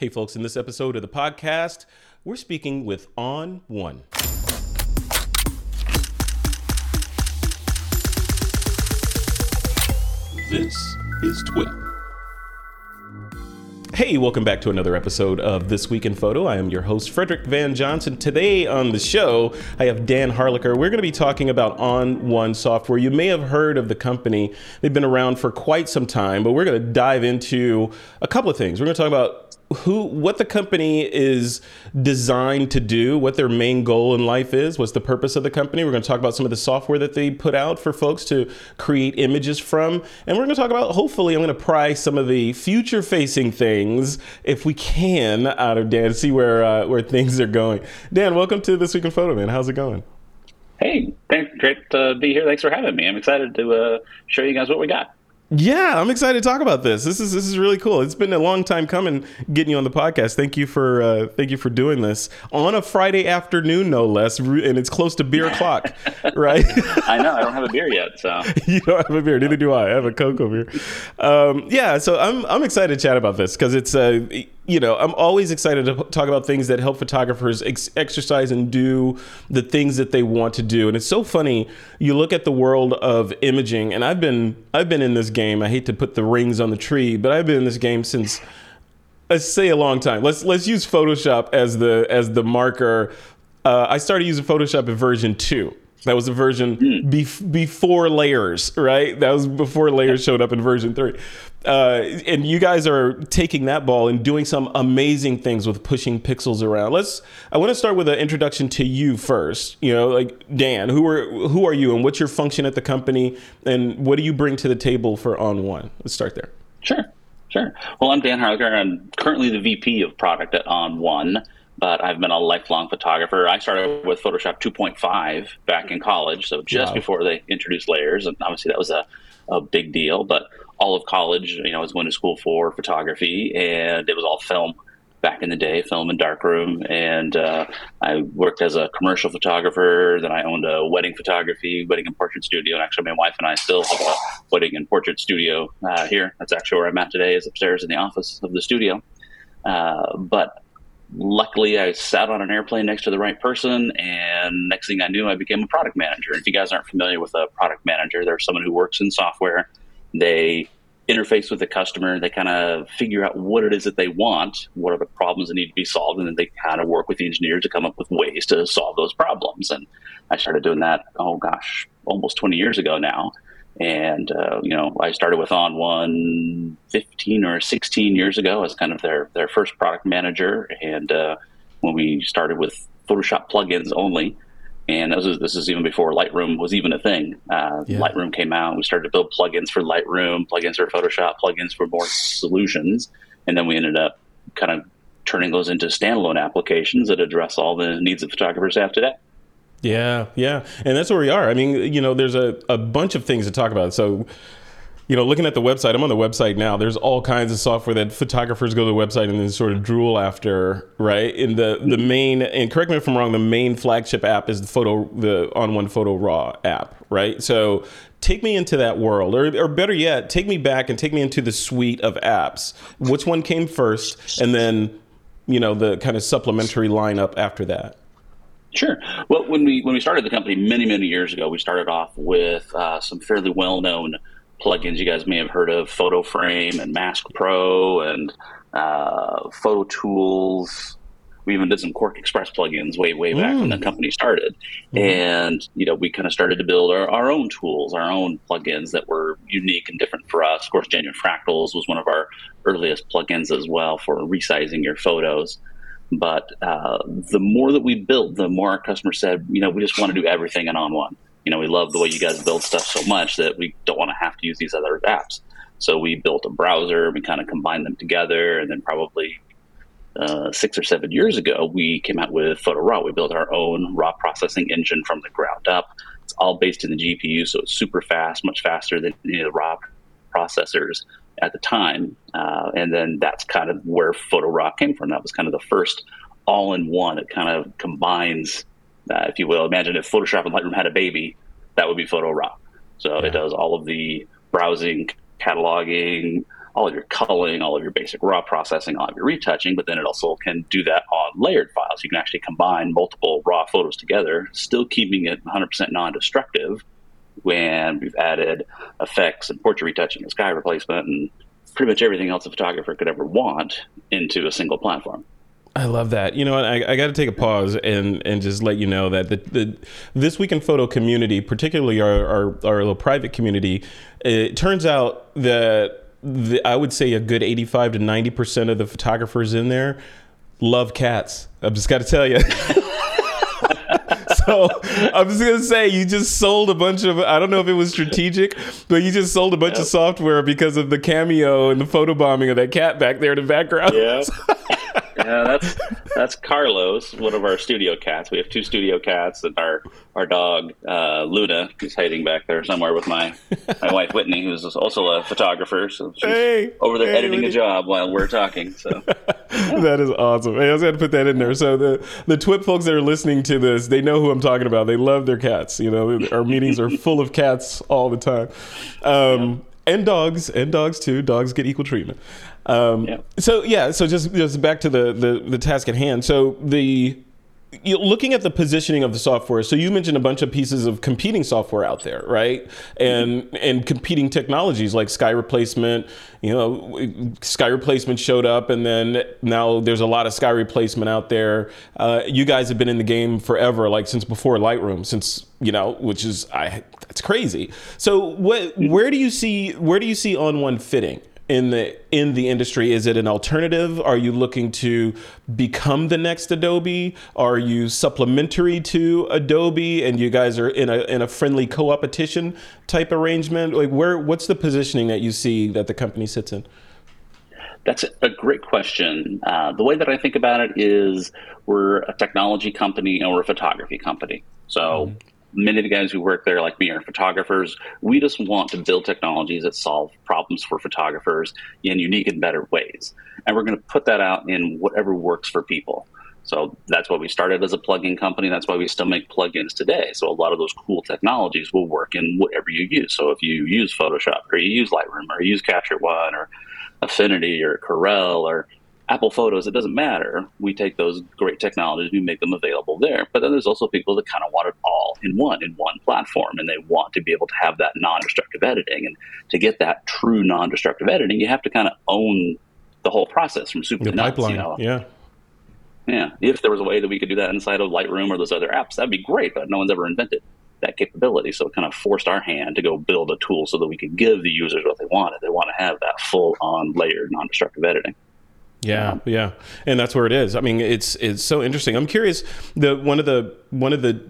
Hey, folks, in this episode of the podcast, we're speaking with ON1. This is TWIP. Hey, welcome back to another episode of This Week in Photo. I am your host, Frederick Van Johnson. Today on the show, I have Dan Harlacher. We're going to be talking about ON1 Software. You may have heard of the company, they've been around for quite some time, but we're going to dive into a couple of things. We're going to talk about who what the company is designed to do, what their main goal in life is, what's the purpose of the company. We're going to talk about some of the software that they put out for folks to create images from, and we're going to talk about hopefully I'm going to pry some of the future facing things if we can out of Dan, see where uh, where things are going. Dan, welcome to this week in photo, man. How's it going? Hey, thanks, great to be here. Thanks for having me. I'm excited to uh, show you guys what we got. Yeah, I'm excited to talk about this. This is this is really cool. It's been a long time coming getting you on the podcast. Thank you for uh, thank you for doing this on a Friday afternoon, no less, and it's close to beer o'clock, right? I know I don't have a beer yet, so you don't have a beer. Neither do I. I have a cocoa beer. Um, yeah, so I'm I'm excited to chat about this because it's uh, you know, I'm always excited to talk about things that help photographers ex- exercise and do the things that they want to do. And it's so funny. You look at the world of imaging, and I've been I've been in this game. I hate to put the rings on the tree, but I've been in this game since let's say a long time. Let's let's use Photoshop as the as the marker. Uh, I started using Photoshop in version two. That was a version mm. bef- before layers, right? That was before layers showed up in version three. Uh, and you guys are taking that ball and doing some amazing things with pushing pixels around. Let's. I want to start with an introduction to you first. You know, like Dan, who are who are you, and what's your function at the company, and what do you bring to the table for ON1? Let's start there. Sure, sure. Well, I'm Dan Harlacher. I'm currently the VP of product at ON1 but I've been a lifelong photographer. I started with Photoshop 2.5 back in college, so just wow. before they introduced layers, and obviously that was a, a big deal. But all of college, you know, I was going to school for photography, and it was all film back in the day, film and darkroom. And uh, I worked as a commercial photographer. Then I owned a wedding photography, wedding and portrait studio. And actually, my wife and I still have a wedding and portrait studio uh, here. That's actually where I'm at today, is upstairs in the office of the studio. Uh, but luckily I sat on an airplane next to the right person and next thing I knew I became a product manager. If you guys aren't familiar with a product manager, they're someone who works in software. They interface with the customer, they kind of figure out what it is that they want, what are the problems that need to be solved, and then they kind of work with the engineers to come up with ways to solve those problems. And I started doing that, oh gosh, almost 20 years ago now. And, uh, you know, I started with ON1 15 or 16 years ago as kind of their, their first product manager. And uh, when we started with Photoshop plugins only, and this is, this is even before Lightroom was even a thing. Uh, yeah. Lightroom came out. We started to build plugins for Lightroom, plugins for Photoshop, plugins for more solutions. And then we ended up kind of turning those into standalone applications that address all the needs that photographers have today. Yeah, yeah. And that's where we are. I mean, you know, there's a, a bunch of things to talk about. So, you know, looking at the website, I'm on the website now. There's all kinds of software that photographers go to the website and then sort of drool after, right? And the the mm-hmm. main and correct me if I'm wrong, the main flagship app is the photo the ON1 photo raw app, right? So take me into that world or, or better yet take me back and take me into the suite of apps which one came first and then you know the kind of supplementary lineup after that Sure. Well, when we when we started the company many many years ago, we started off with uh, some fairly well known plugins. You guys may have heard of Photo Frame and Mask Pro and uh, Photo Tools. We even did some QuarkXPress plugins way way back mm. when the mm. company started, mm. and you know we kind of started to build our, our own tools, our own plugins that were unique and different for us. Of course, Genuine Fractals was one of our earliest plugins as well for resizing your photos. But uh, the more that we built, the more our customers said, you know, we just want to do everything in ON1. You know, we love the way you guys build stuff so much that we don't want to have to use these other apps. So we built a browser, we kind of combined them together, and then probably uh, six or seven years ago, we came out with Photo Raw. We built our own raw processing engine from the ground up. It's all based in the GPU, so it's super fast, much faster than any of the raw processors at the time. Uh, and then that's kind of where Photo Raw came from. That was kind of the first all in one. It kind of combines, uh, if you will. Imagine if Photoshop and Lightroom had a baby, that would be Photo Raw. So yeah. it does all of the browsing, cataloging, all of your culling, all of your basic raw processing, all of your retouching, but then it also can do that on layered files. You can actually combine multiple raw photos together, still keeping it 100% non destructive. When we've added effects and portrait retouching and sky replacement and pretty much everything else a photographer could ever want into a single platform. I love that. You know? I, I got to take a pause and, and just let you know that the, the this week in photo community, particularly our, our, our little private community, it turns out that the, I would say a good 85 to 90% of the photographers in there love cats. I've just got to tell you. so I'm just gonna say you just sold a bunch of I don't know if it was strategic, but you just sold a bunch yep. of software because of the cameo and the photo bombing of that cat back there in the background. Yeah. yeah, that's that's Carlos, one of our studio cats. We have two studio cats, and our our dog uh, Luna is hiding back there somewhere with my my wife Whitney, who's also a photographer. So she's hey, over there hey, editing Whitney. a job while we're talking. So that is awesome. Hey, I was going to put that in there. So the the TWIP folks that are listening to this, they know who I'm talking about. They love their cats. You know, our meetings are full of cats all the time. Um, yeah and dogs and dogs too. Dogs get equal treatment. Um, yeah. So yeah, so just just back to the, the the task at hand. So the you looking at the positioning of the software so you mentioned a bunch of pieces of competing software out there right and mm-hmm. and competing technologies like sky replacement you know sky replacement showed up and then now there's a lot of sky replacement out there uh, you guys have been in the game forever like since before lightroom since you know which is i that's crazy so what where do you see where do you see ON1 fitting in the in the industry? Is it an alternative? Are you looking to become the next Adobe? Are you supplementary to Adobe, and you guys are in a in a friendly co-opetition type arrangement? Like, where what's the positioning that you see that the company sits in? That's a great question. Uh, the way that I think about it is we're a technology company and we're a photography company. So mm-hmm many of the guys who work there, like me, are photographers. We just want to build technologies that solve problems for photographers in unique and better ways. And we're going to put that out in whatever works for people. So that's why we started as a plugin company. That's why we still make plugins today. So a lot of those cool technologies will work in whatever you use. So if you use Photoshop or you use Lightroom or you use Capture One or Affinity or Corel or Apple Photos, it doesn't matter. We take those great technologies, we make them available there. But then there's also people that kind of want it all in one, in one platform, and they want to be able to have that non-destructive editing. And to get that true non-destructive editing, you have to kind of own the whole process from soup to nuts. Pipeline, you know? yeah. Yeah. If there was a way that we could do that inside of Lightroom or those other apps, that'd be great. But no one's ever invented that capability. So it kind of forced our hand to go build a tool so that we could give the users what they wanted. They want to have that full on layered non destructive editing. Yeah, yeah, and that's where it is. I mean, it's it's so interesting. I'm curious. The one of the one of the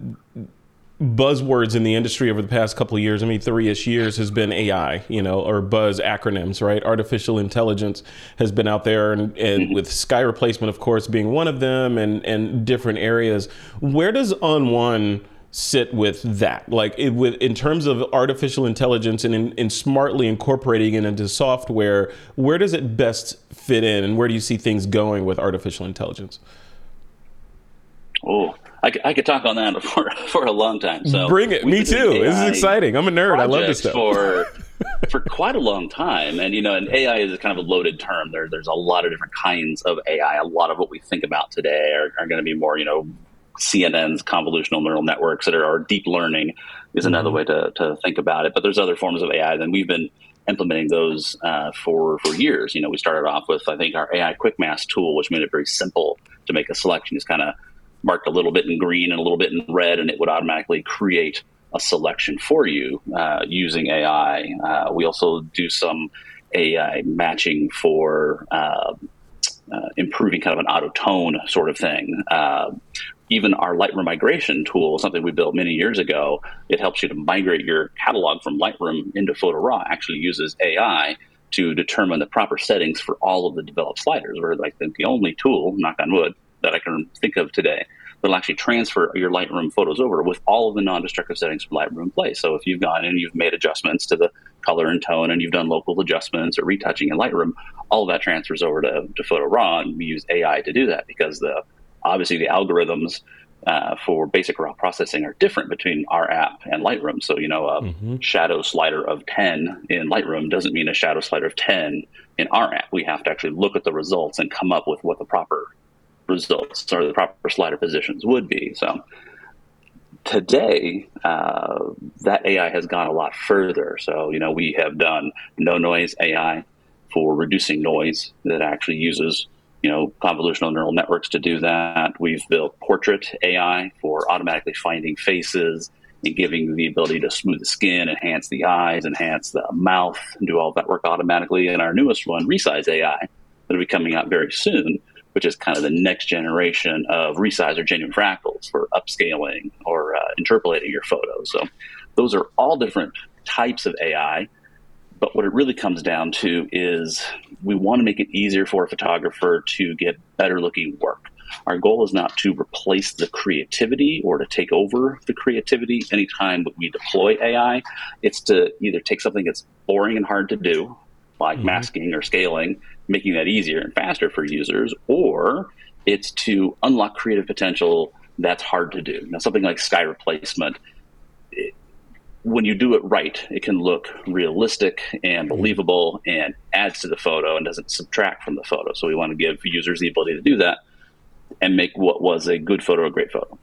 buzzwords in the industry over the past couple of years, I mean, three-ish years, has been AI, you know, or buzz acronyms, right? Artificial intelligence has been out there, and, and with sky replacement, of course, being one of them, and and different areas. Where does ON1 sit with that like it, with in terms of artificial intelligence and in, in, smartly incorporating it into software where does it best fit in and where do you see things going with artificial intelligence? Oh I, I could talk on that for, for a long time so bring it. me too. This is exciting. I'm a nerd. I love this stuff. for for quite a long time and you know and ai is kind of a loaded term. There, there's a lot of different kinds of ai a lot of what we think about today are, are going to be more you know CNN's convolutional neural networks that are, are deep learning is another mm-hmm. way to, to think about it. But there's other forms of AI, and we've been implementing those uh, for for years. You know, we started off with I think our AI Quick Mask tool, which made it very simple to make a selection. Just kind of marked a little bit in green and a little bit in red, and it would automatically create a selection for you uh, using AI. Uh, we also do some AI matching for. Uh, uh, improving kind of an auto tone sort of thing. Even our Lightroom migration tool, something we built many years ago, it helps you to migrate your catalog from Lightroom into Photo Raw. Actually, uses AI to determine the proper settings for all of the developed sliders. We're like the, the only tool, knock on wood, that I can think of today that'll actually transfer your Lightroom photos over with all of the non-destructive settings from Lightroom place. So if you've gone and you've made adjustments to the color and tone and you've done local adjustments or retouching in Lightroom, all of that transfers over to, to Photo Raw and we use AI to do that because the obviously the algorithms uh, for basic raw processing are different between our app and Lightroom. So, you know, a mm-hmm. shadow slider of 10 in Lightroom doesn't mean a shadow slider of 10 in our app. We have to actually look at the results and come up with what the proper results or the proper slider positions would be. So, today, uh, that AI has gone a lot further. So, you know, we have done no noise AI for reducing noise that actually uses you know, convolutional neural networks to do that. We've built portrait AI for automatically finding faces and giving the ability to smooth the skin, enhance the eyes, enhance the mouth, and do all that work automatically. And our newest one, Resize AI, that'll be coming out very soon, which is kind of the next generation of resize or genuine fractals for upscaling or uh, interpolating your photos. So those are all different types of AI but what it really comes down to is we want to make it easier for a photographer to get better looking work. Our goal is not to replace the creativity or to take over the creativity anytime we deploy AI. It's to either take something that's boring and hard to do, like mm-hmm. masking or scaling, making that easier and faster for users, or it's to unlock creative potential that's hard to do. Now, something like sky replacement when you do it right, it can look realistic and mm-hmm. believable and adds to the photo and doesn't subtract from the photo. So we want to give users the ability to do that and make what was a good photo a great photo.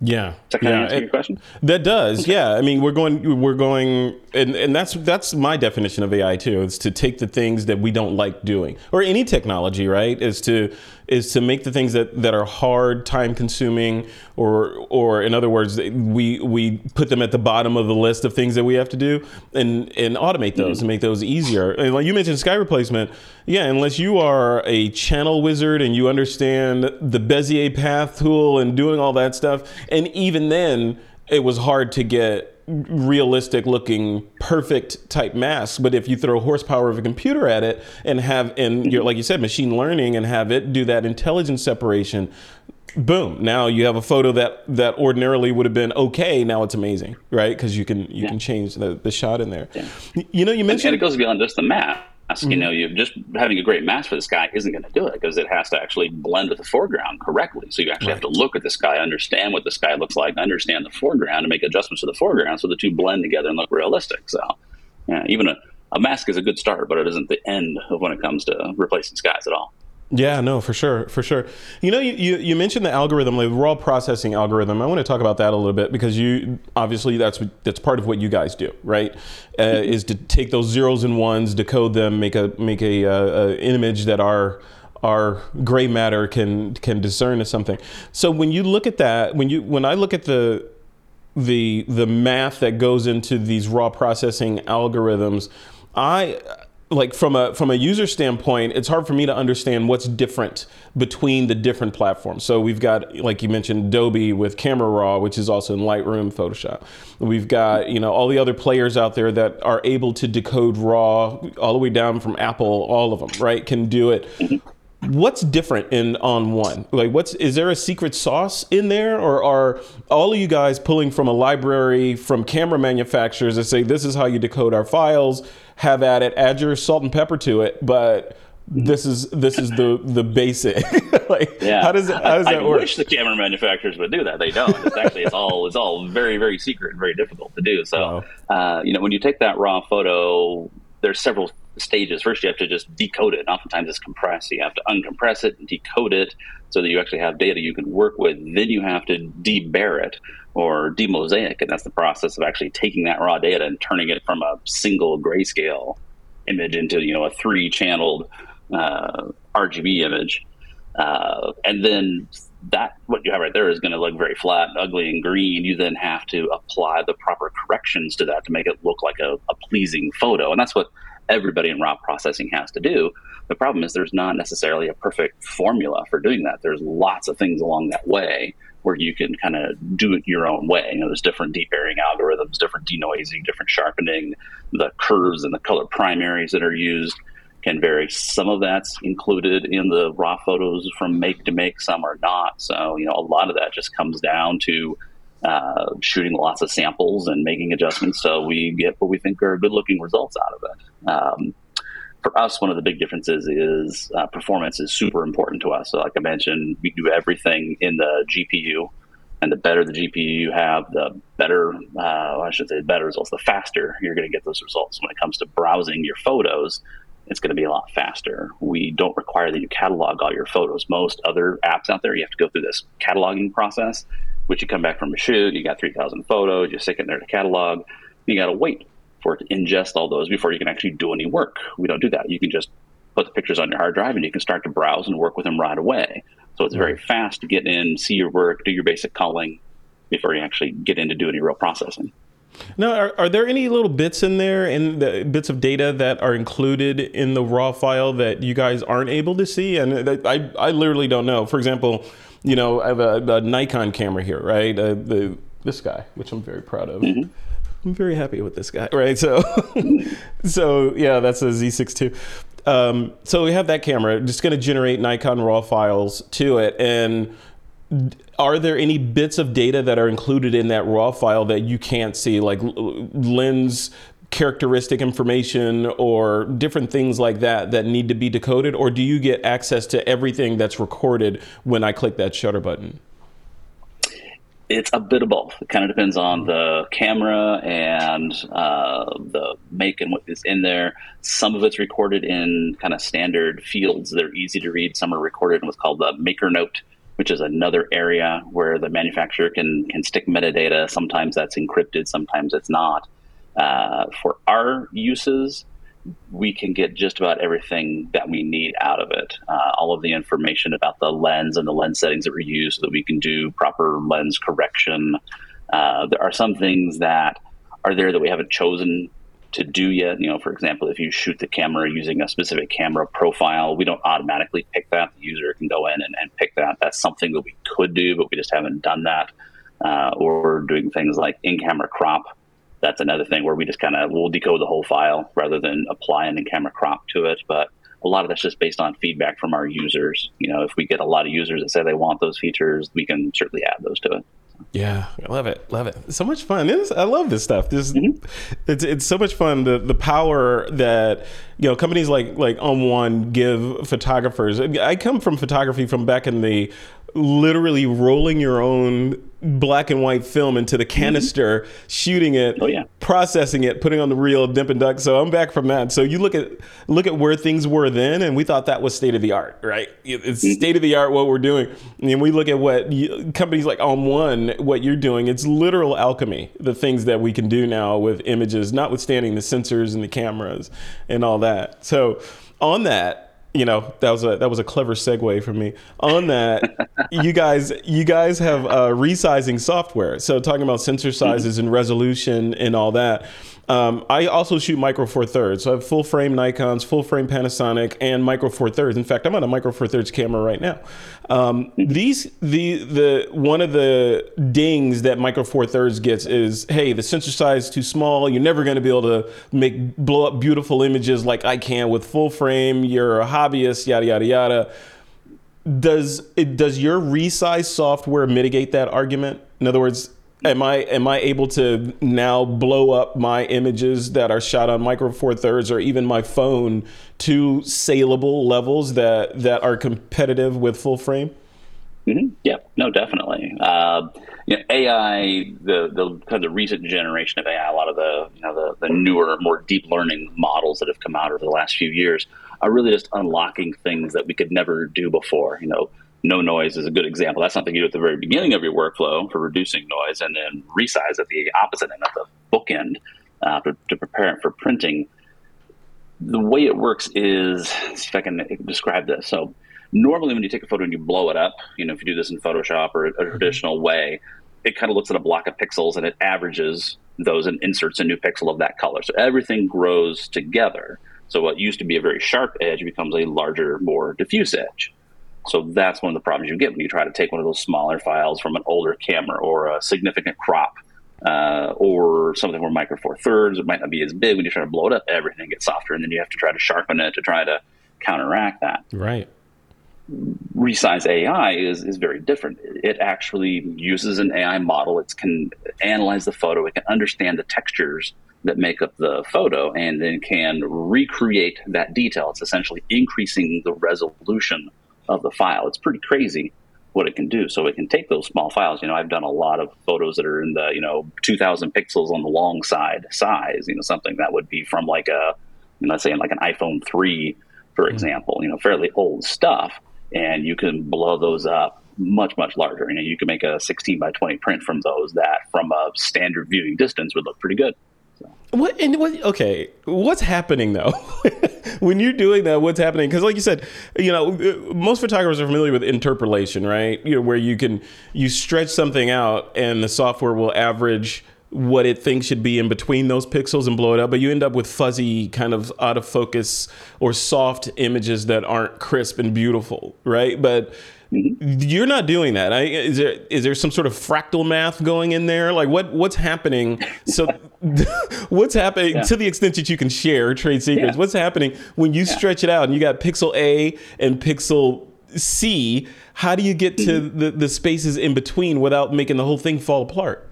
Yeah. Does that yeah. answer your question? That does. Yeah. I mean, we're going, we're going, and, and that's, that's my definition of AI too, is to take the things that we don't like doing or any technology, right? Is to, is to make the things that, that are hard, time consuming, or or in other words, we we put them at the bottom of the list of things that we have to do, and and automate those mm-hmm. and make those easier. And like you mentioned, sky replacement. Yeah, unless you are a channel wizard and you understand the Bezier path tool and doing all that stuff, and even then, it was hard to get realistic looking perfect type masks but if you throw horsepower of a computer at it and have and you're like you said machine learning and have it do that intelligence separation boom now you have a photo that that ordinarily would have been okay now it's amazing right because you can you yeah. can change the, the shot in there yeah. you know you mentioned and, it goes beyond just the map. You mm-hmm. know, you just having a great mask for the sky isn't going to do it because it has to actually blend with the foreground correctly. So you actually right. have to look at the sky, understand what the sky looks like, understand the foreground, and make adjustments to the foreground so the two blend together and look realistic. So, yeah, even a, a mask is a good start, but it isn't the end of when it comes to replacing skies at all. Yeah, no, for sure, for sure. You know, you, you, you mentioned the algorithm, like raw processing algorithm. I want to talk about that a little bit because you obviously that's that's part of what you guys do, right? Uh, mm-hmm. is to take those zeros and ones, decode them, make a make a, uh, a image that our our gray matter can can discern as something. So when you look at that, when you when I look at the the the math that goes into these raw processing algorithms, I like from a from a user standpoint, it's hard for me to understand what's different between the different platforms. So we've got, like you mentioned, Adobe with Camera Raw, which is also in Lightroom, Photoshop. We've got you know all the other players out there that are able to decode RAW all the way down from Apple, all of them, right? Can do it what's different in ON1 like what's is there a secret sauce in there or are all of you guys pulling from a library from camera manufacturers that say this is how you decode our files have at it add your salt and pepper to it but this is this is the the basic like yeah. how does it how does I, that I work? wish the camera manufacturers would do that they don't it's actually it's all it's all very very secret and very difficult to do so uh, you know when you take that raw photo there's several stages. First, you have to just decode it. Oftentimes, it's compressed. So you have to uncompress it and decode it so that you actually have data you can work with. Then you have to debayer it or demosaic, and that's the process of actually taking that raw data and turning it from a single grayscale image into you know a three-channeled uh, RGB image, uh, and then that what you have right there is going to look very flat, and ugly, and green. You then have to apply the proper corrections to that to make it look like a, a pleasing photo, and that's what everybody in raw processing has to do. The problem is there's not necessarily a perfect formula for doing that. There's lots of things along that way where you can kind of do it your own way. You know, there's different debayering algorithms, different denoising, different sharpening. The curves and the color primaries that are used can vary. Some of that's included in the raw photos from make to make, some are not. So, you know, a lot of that just comes down to uh, shooting lots of samples and making adjustments so we get what we think are good looking results out of it. Um, for us, one of the big differences is uh, performance is super important to us. So, like I mentioned, we do everything in the GPU. And the better the GPU you have, the better, uh, I should say, better results, the faster you're going to get those results. When it comes to browsing your photos, it's going to be a lot faster. We don't require that you catalog all your photos. Most other apps out there, you have to go through this cataloging process, which you come back from a shoot, you got 3,000 photos, you stick it in there to catalog. You got to wait for it to ingest all those before you can actually do any work. We don't do that. You can just put the pictures on your hard drive and you can start to browse and work with them right away. So it's very fast to get in, see your work, do your basic culling before you actually get in to do any real processing. Now, are, are there any little bits in there and the bits of data that are included in the raw file that you guys aren't able to see? And I, I literally don't know. For example, you know, I have a, a Nikon camera here, right? Uh, the this guy, which I'm very proud of. Mm-hmm. I'm very happy with this guy, right? So, so yeah, that's a Z6 II. Um, so we have that camera. Just going to generate Nikon RAW files to it, and are there any bits of data that are included in that raw file that you can't see, like lens characteristic information or different things like that that need to be decoded, or do you get access to everything that's recorded when I click that shutter button? It's a bit of both. It kind of depends on the camera and uh, the make and what is in there. Some of it's recorded in kind of standard fields that are easy to read. Some are recorded in what's called the maker note, which is another area where the manufacturer can can stick metadata. Sometimes that's encrypted, sometimes it's not. Uh, for our uses, we can get just about everything that we need out of it. Uh, all of the information about the lens and the lens settings that we use so that we can do proper lens correction. Uh, there are some things that are there that we haven't chosen to do yet. You know, for example, if you shoot the camera using a specific camera profile, we don't automatically pick that. The user can go in and, and pick that. That's something that we could do, but we just haven't done that. Uh, or doing things like in-camera crop that's another thing where we just kind of we'll decode the whole file rather than apply an in-camera crop to it. But a lot of that's just based on feedback from our users. You know, if we get a lot of users that say they want those features, we can certainly add those to it. Yeah, I love it, love it. so much fun. I love this stuff. This, mm-hmm. it's it's so much fun. The the power that you know companies like like ON1 give photographers. I come from photography from back in the literally rolling your own black and white film into the mm-hmm. canister, mm-hmm. shooting it, oh, yeah. processing it, putting on the reel, dip and duck. So I'm back from that. So you look at look at where things were then, and we thought that was state of the art, right? It's mm-hmm. state of the art what we're doing. And we look at what you, companies like ON1, what you're doing. It's literal alchemy. The things that we can do now with images, notwithstanding the sensors and the cameras and all that. So on that you know that was a that was a clever segue for me. On that you guys you guys have uh, resizing software. So talking about sensor sizes and resolution and all that um, I also shoot micro four thirds, so I have full frame Nikon's, full frame Panasonic, and micro four thirds. In fact, I'm on a micro four thirds camera right now. Um, these the the one of the dings that micro four thirds gets is, hey, the sensor size is too small. You're never going to be able to make blow up beautiful images like I can with full frame. You're a hobbyist, yada yada yada. Does it does your resize software mitigate that argument? In other words, am I am I able to now blow up my images that are shot on micro four thirds or even my phone to saleable levels that that are competitive with full frame? Mm-hmm. Yeah, no, definitely. Uh, you know, AI, the the kind of the recent generation of AI, a lot of the you know the, the newer, more deep learning models that have come out over the last few years are really just unlocking things that we could never do before. You know, no noise is a good example. That's something you do at the very beginning of your workflow for reducing noise, and then resize at the opposite end, at the bookend, uh, to, to prepare it for printing. The way it works is, see if I can describe this. So, normally when you take a photo and you blow it up, you know, if you do this in Photoshop or a, traditional way, it kind of looks at a block of pixels and it averages those and inserts a new pixel of that color. So everything grows together. So what used to be a very sharp edge becomes a larger, more diffuse edge. So that's one of the problems you get when you try to take one of those smaller files from an older camera or a significant crop uh, or something where micro four thirds. It might not be as big when you try to blow it up. Everything gets softer, and then you have to try to sharpen it to try to counteract that. Right. Resize AI is, is very different. It actually uses an AI model. It can analyze the photo. It can understand the textures that make up the photo and then can recreate that detail. It's essentially increasing the resolution of the file. It's pretty crazy what it can do. So it can take those small files. You know, I've done a lot of photos that are in the, you know, 2000 pixels on the long side size, you know, something that would be from like a, let's say in like an iPhone 3, for mm-hmm. example, you know, fairly old stuff. And you can blow those up much, much larger. You know, you can make a 16 by 20 print from those that from a standard viewing distance would look pretty good. What and what? Okay, what's happening though? when you're doing that, what's happening? Because, like you said, you know, uh, most photographers are familiar with interpolation, right? You know, where you can you stretch something out, and the software will average what it thinks should be in between those pixels and blow it up, but you end up with fuzzy, kind of out of focus or soft images that aren't crisp and beautiful, right? But you're not doing that. I, is there is there some sort of fractal math going in there? Like what what's happening? So what's happening yeah. to the extent that you can share trade secrets? Yeah. What's happening when you yeah. stretch it out and you got pixel A and pixel C? How do you get to mm-hmm. the, the spaces in between without making the whole thing fall apart?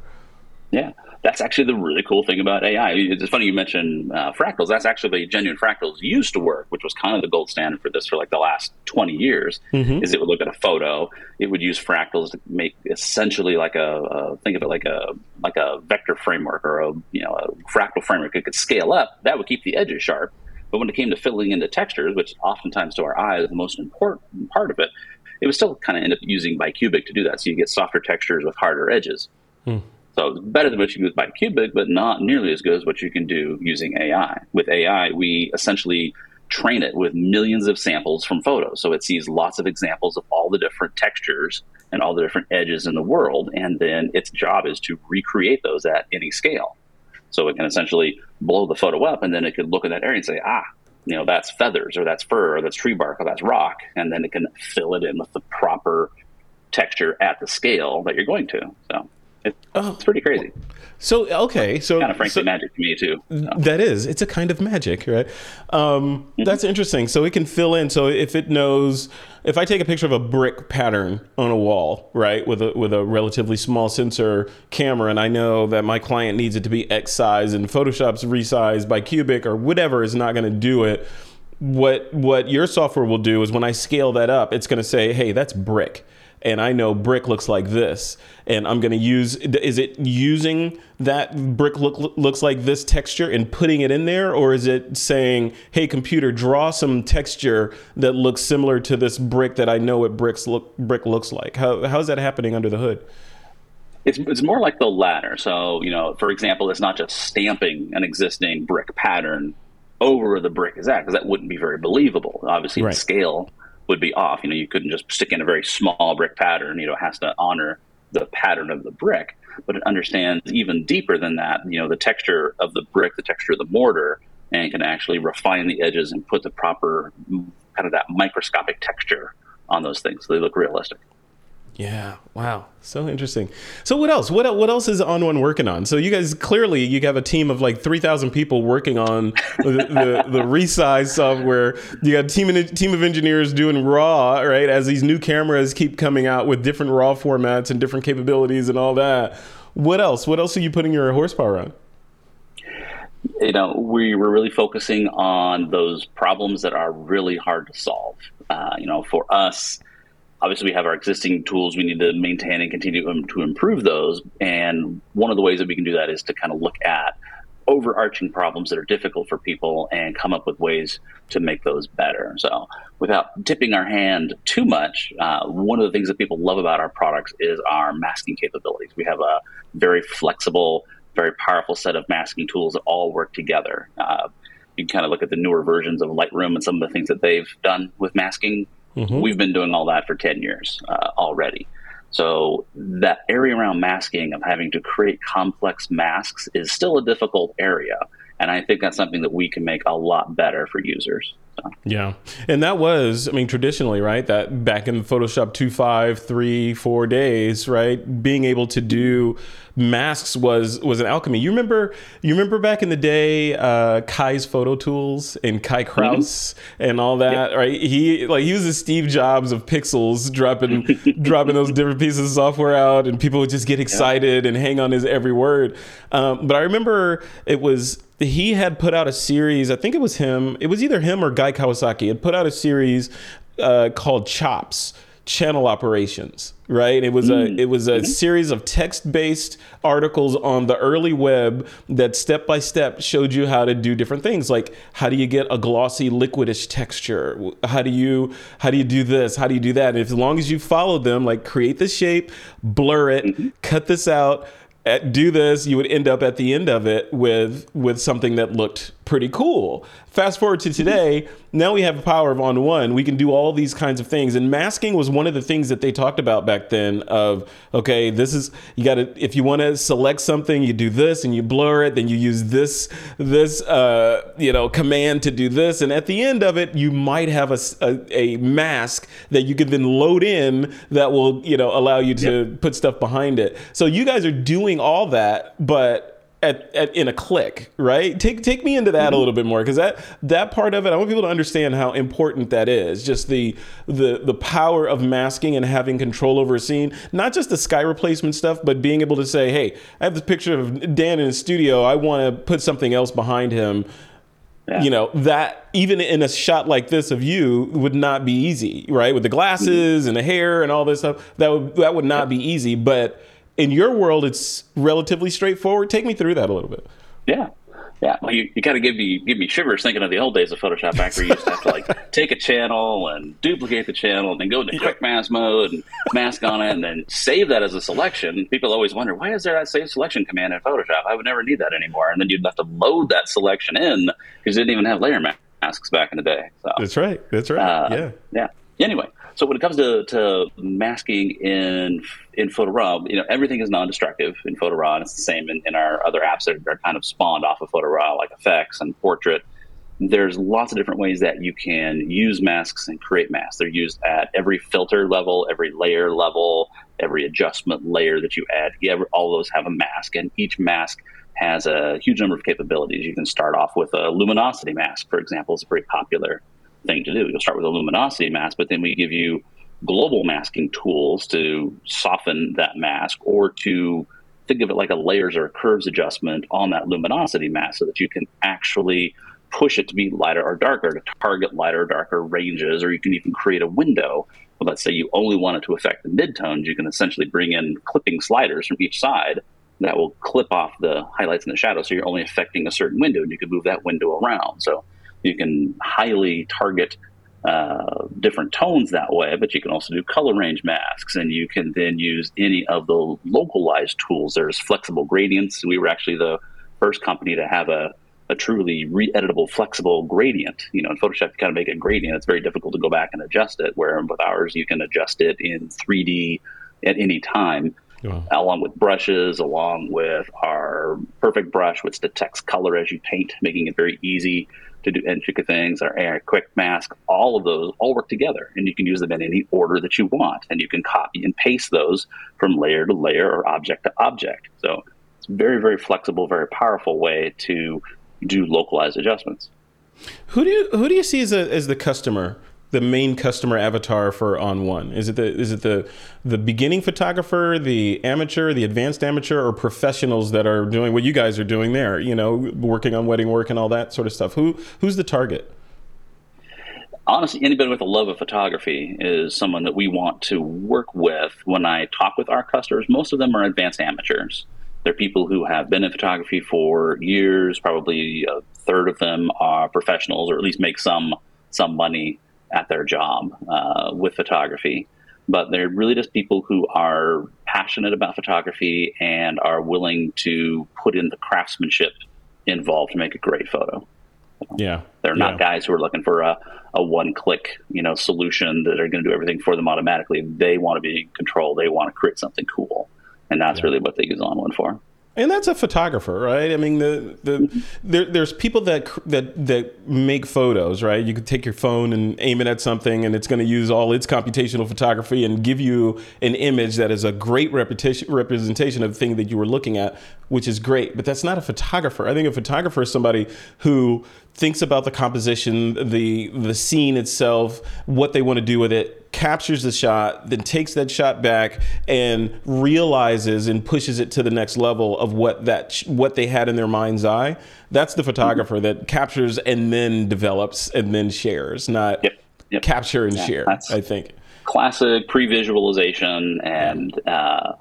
Yeah that's actually the really cool thing about AI. It's funny you mentioned uh, fractals. That's actually the genuine fractals used to work, which was kind of the gold standard for this for like the last 20 years. Mm-hmm. Is it would look at a photo, it would use fractals to make essentially like a, a, think of it like a like a vector framework or a you know a fractal framework. It could scale up. That would keep the edges sharp. But when it came to filling in the textures, which oftentimes to our eye is the most important part of it, it was still kind of end up using bicubic to do that. So you get softer textures with harder edges. Hmm. So it's better than what you can do with bicubic, but not nearly as good as what you can do using AI. With AI, we essentially train it with millions of samples from photos. So it sees lots of examples of all the different textures and all the different edges in the world. And then its job is to recreate those at any scale. So it can essentially blow the photo up and then it could look at that area and say, ah, you know, that's feathers or that's fur or that's tree bark or that's rock. And then it can fill it in with the proper texture at the scale that you're going to. So it's, oh. it's pretty crazy. So okay, so kind of frankly so, magic to me too. So. That is, it's a kind of magic, right? Um, mm-hmm. That's interesting. So it can fill in. So if it knows, if I take a picture of a brick pattern on a wall, right, with a with a relatively small sensor camera, and I know that my client needs it to be X size, and Photoshop's resized bicubic or whatever is not going to do it. What what your software will do is when I scale that up, it's going to say, hey, that's brick and I know brick looks like this, and I'm going to use. Is it using that brick look looks like this texture and putting it in there, or is it saying, "Hey, computer, draw some texture that looks similar to this brick that I know what bricks look brick looks like"? How how is that happening under the hood? It's, it's more like the latter. So, you know, for example, it's not just stamping an existing brick pattern over the brick is that because that wouldn't be very believable. Obviously, right. the scale would be off. You know, you couldn't just stick in a very small brick pattern. You know, it has to honor the pattern of the brick, but it understands even deeper than that. You know, the texture of the brick, the texture of the mortar, and can actually refine the edges and put the proper kind of that microscopic texture on those things so they look realistic. Yeah. Wow. So interesting. So what else? What what else is ON1 working on? So you guys clearly you have a team of like three thousand people working on the, the, the resize software. You got a team team of engineers doing raw right as these new cameras keep coming out with different raw formats and different capabilities and all that. What else? What else are you putting your horsepower on? You know, we were really focusing on those problems that are really hard to solve. Uh, you know, for us obviously we have our existing tools we need to maintain and continue to improve those. And one of the ways that we can do that is to kind of look at overarching problems that are difficult for people and come up with ways to make those better. So without tipping our hand too much uh, one of the things that people love about our products is our masking capabilities. We have a very flexible very powerful set of masking tools that all work together. Uh, you can kind of look at the newer versions of Lightroom and some of the things that they've done with masking Mm-hmm. We've been doing all that for 10 years uh, already. So that area around masking of having to create complex masks is still a difficult area. And I think that's something that we can make a lot better for users. Yeah. And that was, I mean, traditionally, right? That back in Photoshop two, five, three, four days, right? Being able to do masks was was an alchemy. You remember you remember back in the day, uh, Kai's photo tools and Kai. Krause mm-hmm. and all that, yep. right? He like he was the Steve Jobs of pixels, dropping dropping those different pieces of software out, and people would just get excited and hang on his every word. Um, but I remember it was he had put out a series. I think it was him. It was either him or Guy Kawasaki had put out a series uh, called Chops channel operations right it was a Mm. it was a Mm-hmm. series of text-based articles on the early web that step by step showed you how to do different things like how do you get a glossy liquidish texture how do you how do you do this how do you do that and if, as long as you follow them like create the shape blur it Mm-hmm. cut this out uh, do this you would end up at the end of it with with something that looked pretty cool. Fast forward to today now we have the power of on one. We can do all these kinds of things. And masking was one of the things that they talked about back then of okay this is you got to if you want to select something you do this and you blur it then you use this this uh, you know command to do this. And at the end of it you might have a a mask that you can then load in that will you know allow you to put stuff behind it. So you guys are doing all that but at, at, in a click, right? Take take me into that a mm-hmm. little bit more because that that part of it, I want people to understand how important that is. Just the the the power of masking and having control over a scene, not just the sky replacement stuff, but being able to say, "Hey, I have this picture of Dan in his studio. I want to put something else behind him." Yeah. You know that even in a shot like this of you would not be easy, right? With the glasses mm-hmm. and the hair and all this stuff, that would that would not be easy. But in your world, it's relatively straightforward. Take me through that a little bit. Yeah. Yeah, well, you, you kind of give me give me shivers thinking of the old days of Photoshop back where you used to have to like take a channel and duplicate the channel and then go into quick mask mode and mask on it and then save that as a selection. People always wonder why is there that save selection command in Photoshop? I would never need that anymore. And then you'd have to load that selection in because you didn't even have layer masks back in the day. So That's right. That's right. uh, yeah. Yeah. Anyway, so when it comes to, to masking in in Raw, you know everything is non-destructive in Photo Raw, and it's the same in, in our other apps that are kind of spawned off of Photo Raw, like Effects and Portrait. There's lots of different ways that you can use masks and create masks. They're used at every filter level, every layer level, every adjustment layer that you add. Yeah, all those have a mask, and each mask has a huge number of capabilities. You can start off with a luminosity mask, for example, is very popular thing to do. You'll start with a luminosity mask, but then we give you global masking tools to soften that mask or to think of it like a layers or a curves adjustment on that luminosity mask so that you can actually push it to be lighter or darker to target lighter or darker ranges, or you can even create a window. Let's say you only want it to affect the midtones, you can essentially bring in clipping sliders from each side that will clip off the highlights and the shadows. So you're only affecting a certain window, and you can move that window around. So you can highly target uh, different tones that way, but you can also do color range masks, and you can then use any of the localized tools. There's flexible gradients. We were actually the first company to have a, a truly re-editable flexible gradient. You know, in Photoshop, you kind of make a gradient. It's very difficult to go back and adjust it. Where with ours, you can adjust it in 3D at any time along with brushes, along with our perfect brush, which detects color as you paint, making it very easy to do intricate things. Our AI Quick Mask, all of those all work together, and you can use them in any order that you want, and you can copy and paste those from layer to layer or object to object. So it's a very, very flexible, very powerful way to do localized adjustments. Who do you who do you see as a, as the customer, the main customer avatar for ON1? Is it the is it the the beginning photographer, the amateur, the advanced amateur, or professionals that are doing what you guys are doing there? You know, working on wedding work and all that sort of stuff. Who who's the target? honestly, anybody with a love of photography is someone that we want to work with. When I talk with our customers, most of them are advanced amateurs. They're people who have been in photography for years. Probably a third of them are professionals, or at least make some some money at their job uh, with photography. But they're really just people who are passionate about photography and are willing to put in the craftsmanship involved to make a great photo. Yeah, They're not yeah. guys who are looking for a, a one click, you know, solution that are going to do everything for them automatically. They want to be in control. They want to create something cool. And that's really what they use ON1 for. And that's a photographer, right? I mean, the the there, there's people that that that make photos, right? You could take your phone and aim it at something, and it's going to use all its computational photography and give you an image that is a great reputation, representation of the thing that you were looking at, which is great. But that's not a photographer. I think a photographer is somebody who thinks about the composition, the the scene itself, what they want to do with it, captures the shot, then takes that shot back and realizes and pushes it to the next level of what that sh- what they had in their mind's eye. That's the photographer that captures and then develops and then shares, not Yep. Yep. capture and Yeah, share. I think. classic pre-visualization and uh,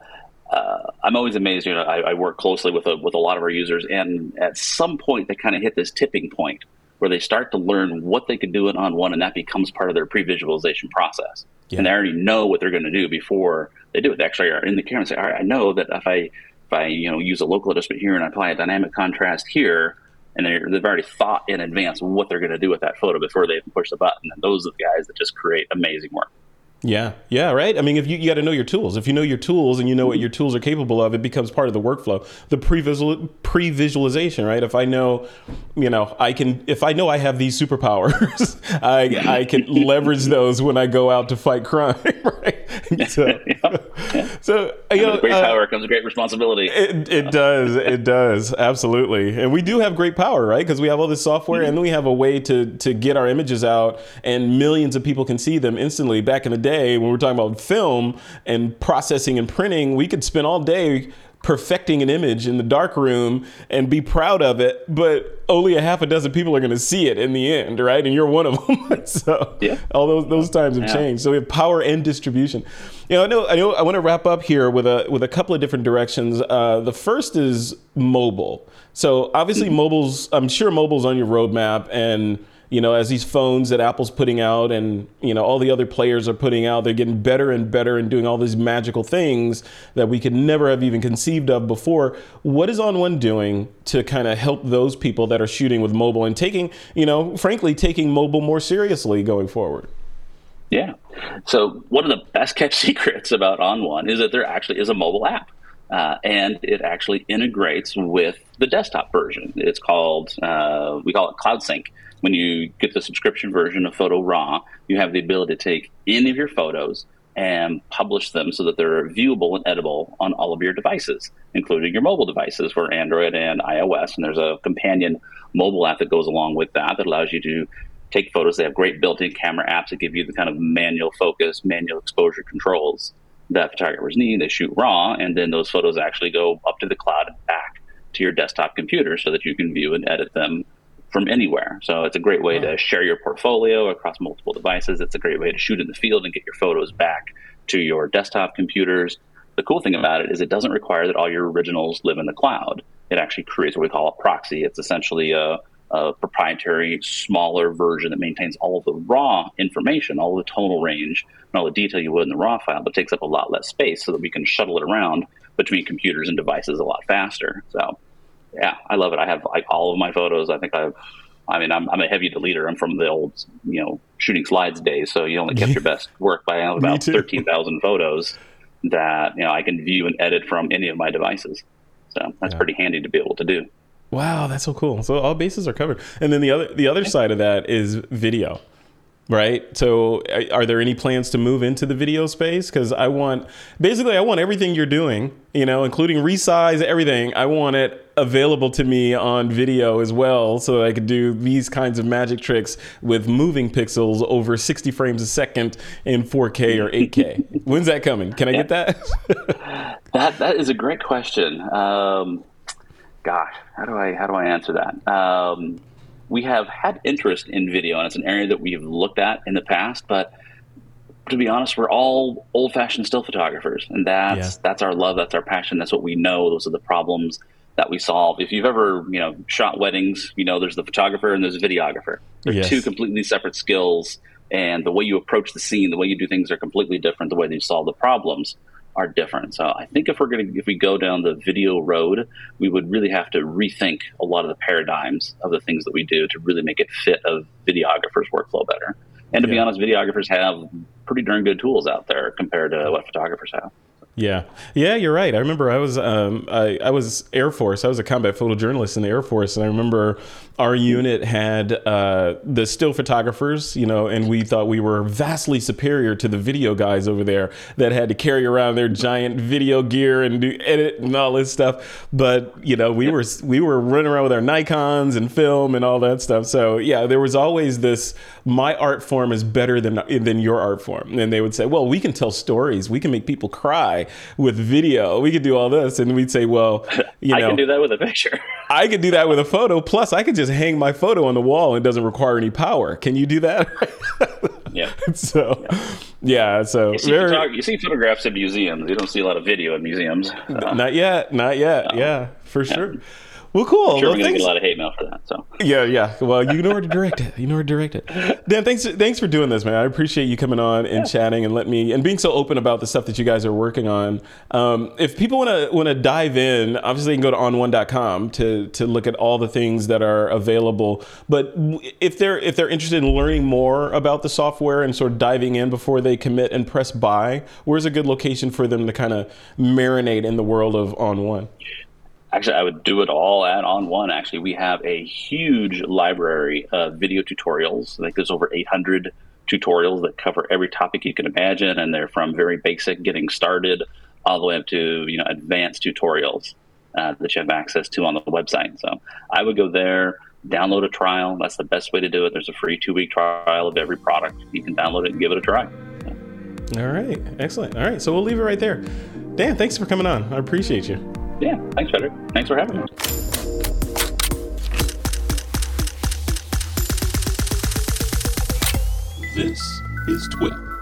uh, I'm always amazed. You know, I, I, work closely with a, with a lot of our users, and at some point, they kind of hit this tipping point where they start to learn what they can do it ON1, and that becomes part of their pre-visualization process. Yeah. And they already know what they're going to do before they do it. They actually are in the camera and say, "All right, I know that if I if I you know use a local adjustment here and I apply a dynamic contrast here." And they've already thought in advance what they're going to do with that photo before they even push the button. And those are the guys that just create amazing work. Yeah, yeah, right. I mean, if you, you got to know your tools. If you know your tools and you know what your tools are capable of, it becomes part of the workflow. The pre-visual, pre visualization, right? If I know, you know, I can. If I know I have these superpowers, I I can leverage those when I go out to fight crime, right? So, yeah. so you know, great uh, power comes a great responsibility. It, it does, it does, absolutely. And we do have great power, right? Because we have all this software, mm-hmm. and then we have a way to to get our images out, and millions of people can see them instantly. Back in the day, when we're talking about film and processing and printing, we could spend all day perfecting an image in the dark room and be proud of it, but only a half a dozen people are going to see it in the end, right? And you're one of them. so yeah. all those those times have yeah. changed. So we have power and distribution. You know, I know I know I want to wrap up here with a with a couple of different directions. Uh, the first is mobile. So obviously, mm-hmm. mobile's I'm sure mobile's on your roadmap and you know, as these phones that Apple's putting out and, you know, all the other players are putting out, they're getting better and better and doing all these magical things that we could never have even conceived of before. What is ON1 doing to kind of help those people that are shooting with mobile and taking, you know, frankly, taking mobile more seriously going forward? Yeah. So, one of the best kept secrets about ON1 is that there actually is a mobile app. Uh, and it actually integrates with the desktop version. It's called, uh, we call it Cloud Sync when you get the subscription version of Photo Raw, you have the ability to take any of your photos and publish them so that they're viewable and editable on all of your devices, including your mobile devices for Android and iOS. And there's a companion mobile app that goes along with that that allows you to take photos. They have great built-in camera apps that give you the kind of manual focus, manual exposure controls that photographers need. They shoot raw, and then those photos actually go up to the cloud and back to your desktop computer so that you can view and edit them from anywhere. So it's a great way to share your portfolio across multiple devices. It's a great way to shoot in the field and get your photos back to your desktop computers. The cool thing about it is it doesn't require that all your originals live in the cloud. It actually creates what we call a proxy. It's essentially a, a proprietary, smaller version that maintains all of the raw information, all the tonal range, and all the detail you would in the raw file, but takes up a lot less space so that we can shuttle it around between computers and devices a lot faster. So yeah, I love it. I have like all of my photos. I think I've, I mean, I'm, I'm a heavy deleter. I'm from the old, you know, shooting slides days. So you only kept your best work by about 13,000 photos that, you know, I can view and edit from any of my devices. So that's yeah. pretty handy to be able to do. Wow, that's so cool. So all bases are covered. And then the other the other side of that is video right? So are there any plans to move into the video space? Because i want basically i want everything you're doing you know including resize everything. I want it available to me on video as well so i could do these kinds of magic tricks with moving pixels over 60 frames a second in 4k or 8k when's that coming? Can i get that? That that is a great question. Um, gosh how do i how do i answer that? Um, we have had interest in video, and it's an area that we've looked at in the past. But to be honest, we're all old-fashioned still photographers, and that's yeah. that's our love, that's our passion, that's what we know. Those are the problems that we solve. If you've ever you know shot weddings, you know there's the photographer and there's a videographer. They're yes. two completely separate skills, and the way you approach the scene, the way you do things are completely different. The way that you solve the problems are different. So I think if we're going to if we go down the video road, we would really have to rethink a lot of the paradigms of the things that we do to really make it fit a videographer's workflow better. And to yeah. be honest, videographers have pretty darn good tools out there compared to what photographers have. Yeah, yeah, you're right. I remember I was um, I, I was Air Force. I was a combat photojournalist in the Air Force, and I remember our unit had uh, the still photographers, you know, and we thought we were vastly superior to the video guys over there that had to carry around their giant video gear and do edit and all this stuff. But you know, we were we were running around with our Nikon's and film and all that stuff. So yeah, there was always this. My art form is better than than your art form, and they would say, "Well, we can tell stories. We can make people cry with video. We could do all this," and we'd say, "Well, you know, I can do that with a picture. I could do that with a photo. Plus, I could just hang my photo on the wall and it doesn't require any power. Can you do that? Yeah. so, yeah. So You see, very- photog- you see photographs in museums. You don't see a lot of video in museums. Uh, not yet, not yet. yeah, for sure. Well, cool. sure, well, we're going to thanks. get a lot of hate mail for that. So Yeah, yeah. Well, you know where to direct it. You know where to direct it. Dan, thanks thanks for doing this, man. I appreciate you coming on and chatting and let me and being so open about the stuff that you guys are working on. Um, if people want to want to dive in, obviously they can go to on1.com to to look at all the things that are available. But if they're if they're interested in learning more about the software and sort of diving in before they commit and press buy, where's a good location for them to kind of marinate in the world of ON1? Actually, I would do it all at ON1. Actually, we have a huge library of video tutorials. I think there's over 800 tutorials that cover every topic you can imagine, and they're from very basic, getting started, all the way up to you know advanced tutorials uh, that you have access to on the website. So I would go there, download a trial. That's the best way to do it. There's a free two week trial of every product. You can download it and give it a try. All right, excellent. All right, so we'll leave it right there. Dan, thanks for coming on. I appreciate you. Yeah, thanks, Frederick. Thanks for having me. This is TWIP.